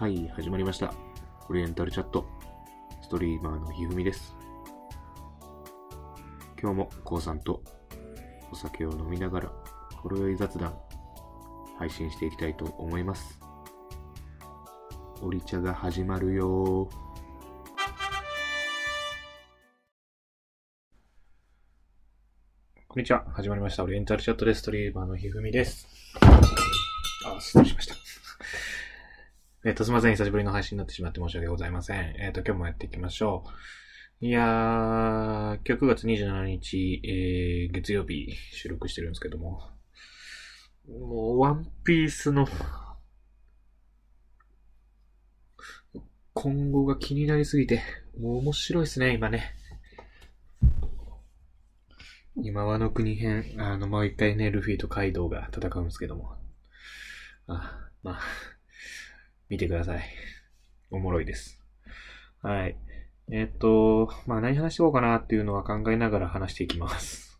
はい、始まりました。オリエンタルチャット。ストリーマーのひふみです。今日もこうさんとお酒を飲みながら、ほろ酔い雑談、配信していきたいと思います。オリ茶が始まるよこんにちは。始まりました。オリエンタルチャットです。ストリーマーのひふみです。あ、失礼しました。えっと、すみません。久しぶりの配信になってしまって申し訳ございません。えっと、今日もやっていきましょう。いやー、今日9月27日、えー、月曜日収録してるんですけども、もう、ワンピースの、今後が気になりすぎて、もう面白いですね、今ね。今和の国編、あの、もう一回ね、ルフィとカイドウが戦うんですけども。あ、まあ、見てください。おもろいです。はい。えっ、と、まあ何話してこうかなっていうのは考えながら話していきます。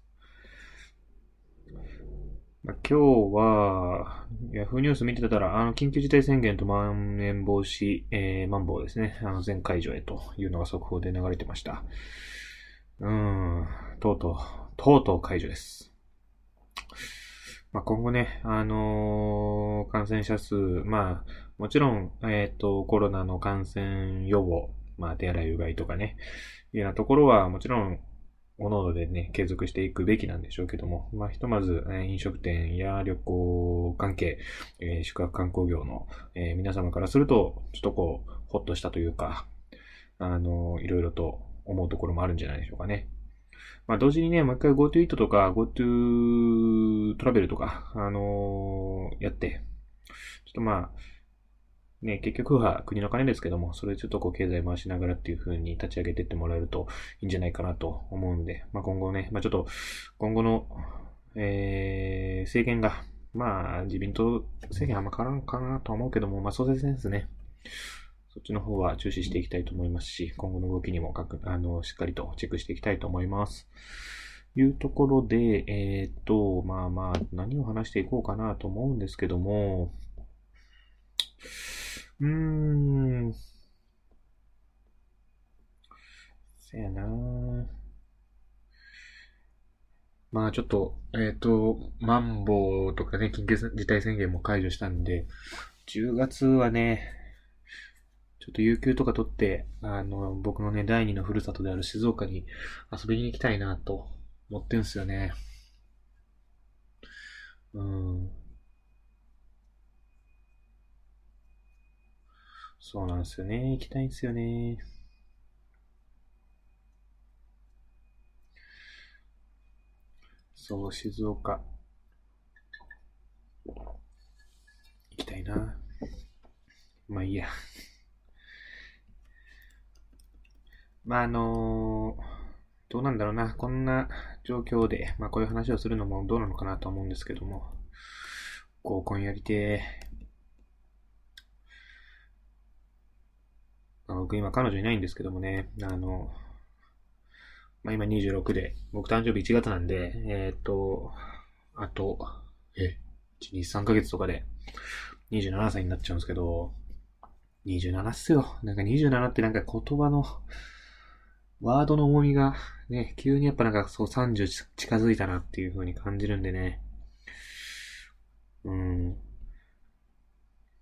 まあ、今日は、ヤフーニュース見てたら、あの、緊急事態宣言とまん延防止、えー、マンボウですね。あの、全解除へというのが速報で流れてました。うーん、とうとう、とうとう解除です。まあ、今後ね、あのー感染者数、まあ、もちろん、えっ、と、コロナの感染予防、まあ、手洗いうがいとかね、いうようなところは、もちろん、おのでね、継続していくべきなんでしょうけども、まあ、ひとまず、え飲食店や旅行関係、えー宿泊観光業の、えー皆様からすると、ちょっとこう、ほっとしたというか、あのいろいろと思うところもあるんじゃないでしょうかね。まあ、同時にね、もう一回 GoTo イートとか GoTo トラベルとか、あのーやって、ちょっとまあ、ね、結局は国の金ですけども、それちょっとこう経済回しながらっていう風に立ち上げてってもらえるといいんじゃないかなと思うんで、まあ今後ね、まあちょっと今後の、えー、政権が、まあ自民党政権あんま変わらんかなと思うけども、まあ総裁選ですね。そっちの方は注視していきたいと思いますし、今後の動きにもかく、あの、しっかりとチェックしていきたいと思います。いうところで、えーっと、まあまあ、何を話していこうかなと思うんですけども、うーん。せやなまあちょっと、えっ、と、マンボウとかね、緊急事態宣言も解除したんで、10月はね、ちょっと有給とか取って、あの、僕のね、第二のふるさとである静岡に遊びに行きたいなと思ってんすよね。うん。そうなんですよね。行きたいんですよね。そう、静岡。行きたいな。まあいいや。まああのどうなんだろうな。こんな状況で、まあこういう話をするのもどうなのかなと思うんですけども。合コンやりてー。まあ僕今彼女いないんですけどもね、あの、まあ今26で、僕誕生日1月なんで、えーっと、あと、え、1、2、3ヶ月とかで27歳になっちゃうんですけど、27っすよ。なんか27ってなんか言葉の、ワードの重みがね、急にやっぱなんかそう30近づいたなっていう風に感じるんでね。うん。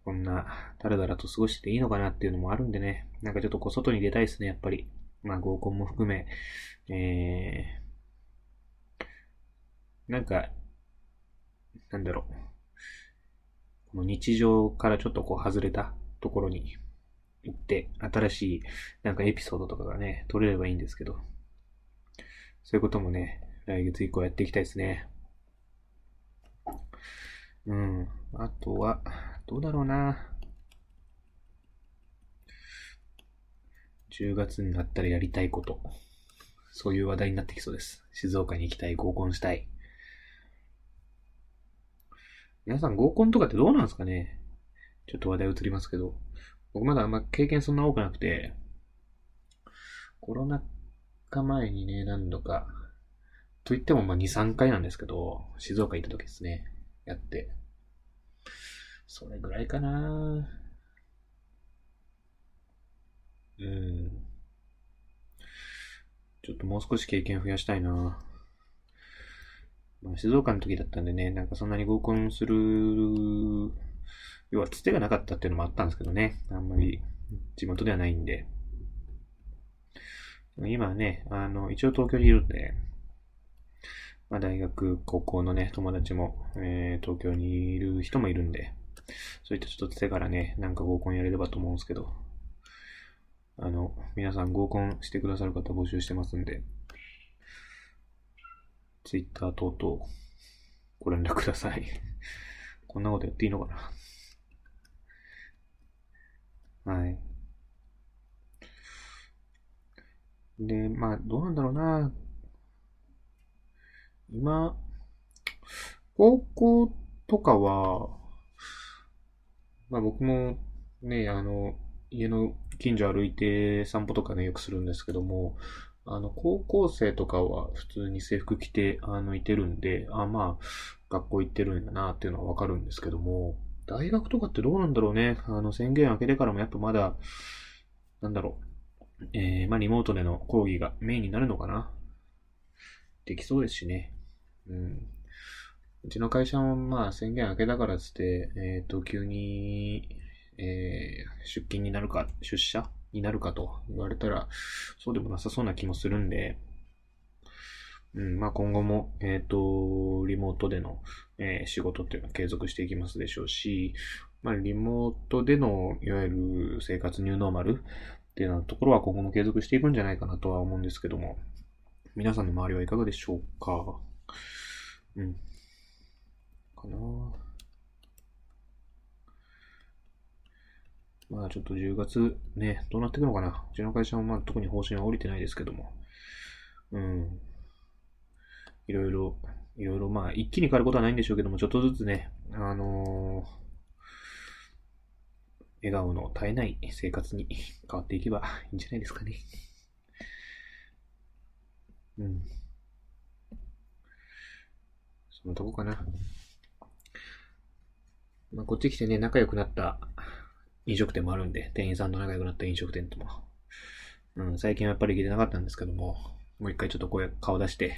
こんな、だらだらと過ごしてていいのかなっていうのもあるんでね。なんかちょっとこう外に出たいですね、やっぱり。まあ合コンも含め、えー、なんか、なんだろう。この日常からちょっとこう外れたところに行って、新しいなんかエピソードとかがね、取れればいいんですけど。そういうこともね、来月以降やっていきたいですね。うん。あとは、どうだろうな。10月になったらやりたいこと。そういう話題になってきそうです。静岡に行きたい、合コンしたい。皆さん合コンとかってどうなんですかねちょっと話題移りますけど。僕まだあんま経験そんな多くなくて、コロナ禍前にね、何度か、と言ってもまあ2、3回なんですけど、静岡行った時ですね、やって。それぐらいかなうん。ちょっともう少し経験増やしたいな。まあ、静岡の時だったんでね、なんかそんなに合コンする、要はつてがなかったっていうのもあったんですけどね。あんまり地元ではないんで。今はね、あの、一応東京にいるんで、まあ大学、高校のね、友達も、えー、東京にいる人もいるんで、そういったちょっとつてからね、なんか合コンやれればと思うんですけど、あの、皆さん合コンしてくださる方募集してますんで、ツイッター等々ご連絡ください。こんなことやっていいのかな？はい。で、まあ、どうなんだろうな。今、高校とかは、まあ僕もね、あの、家の近所歩いて散歩とかね、よくするんですけども、あの、高校生とかは普通に制服着て、あの、いてるんで、あ、まあ、学校行ってるんだなっていうのはわかるんですけども、大学とかってどうなんだろうね。あの、宣言明けてからもやっぱまだ、なんだろう。えー、まあ、リモートでの講義がメインになるのかな。できそうですしね。うん。うちの会社もまあ宣言明けたからっつって、えっ、ー、と、急に、えー、出勤になるか、出社になるかと言われたら、そうでもなさそうな気もするんで、うん、まあ今後も、えっ、ー、と、リモートでの、えー、仕事っていうのは継続していきますでしょうし、まあリモートでの、いわゆる生活ニューノーマルっていうようなところは今後も継続していくんじゃないかなとは思うんですけども、皆さんの周りはいかがでしょうか？うん。かなまあちょっと10月ね、どうなっていくのかな。うちの会社もまあ特に方針は降りてないですけども。うん。いろいろ、いろいろまあ一気に変わることはないんでしょうけども、ちょっとずつね、あのー、笑顔の絶えない生活に変わっていけばいいんじゃないですかね。うん。そのとこかな。まあ、こっち来てね、仲良くなった飲食店もあるんで、店員さんと仲良くなった飲食店とも。うん、最近はやっぱり行けてなかったんですけども、もう一回ちょっと声、顔出して、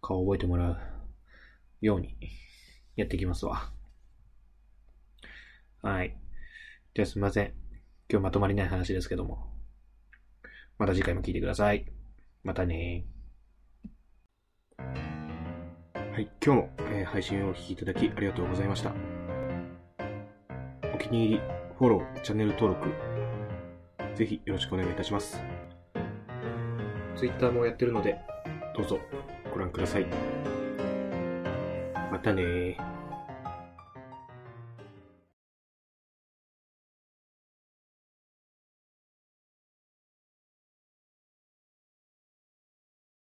顔を覚えてもらうようにやっていきますわ。はい。じゃあすみません。今日まとまりない話ですけども。また次回も聞いてください。またねはい、今日も、えー、配信をお聴きいただきありがとうございました。お気に入り、フォロー、チャンネル登録、ぜひよろしくお願いいたします。Twitter もやってるので、どうぞご覧ください。またね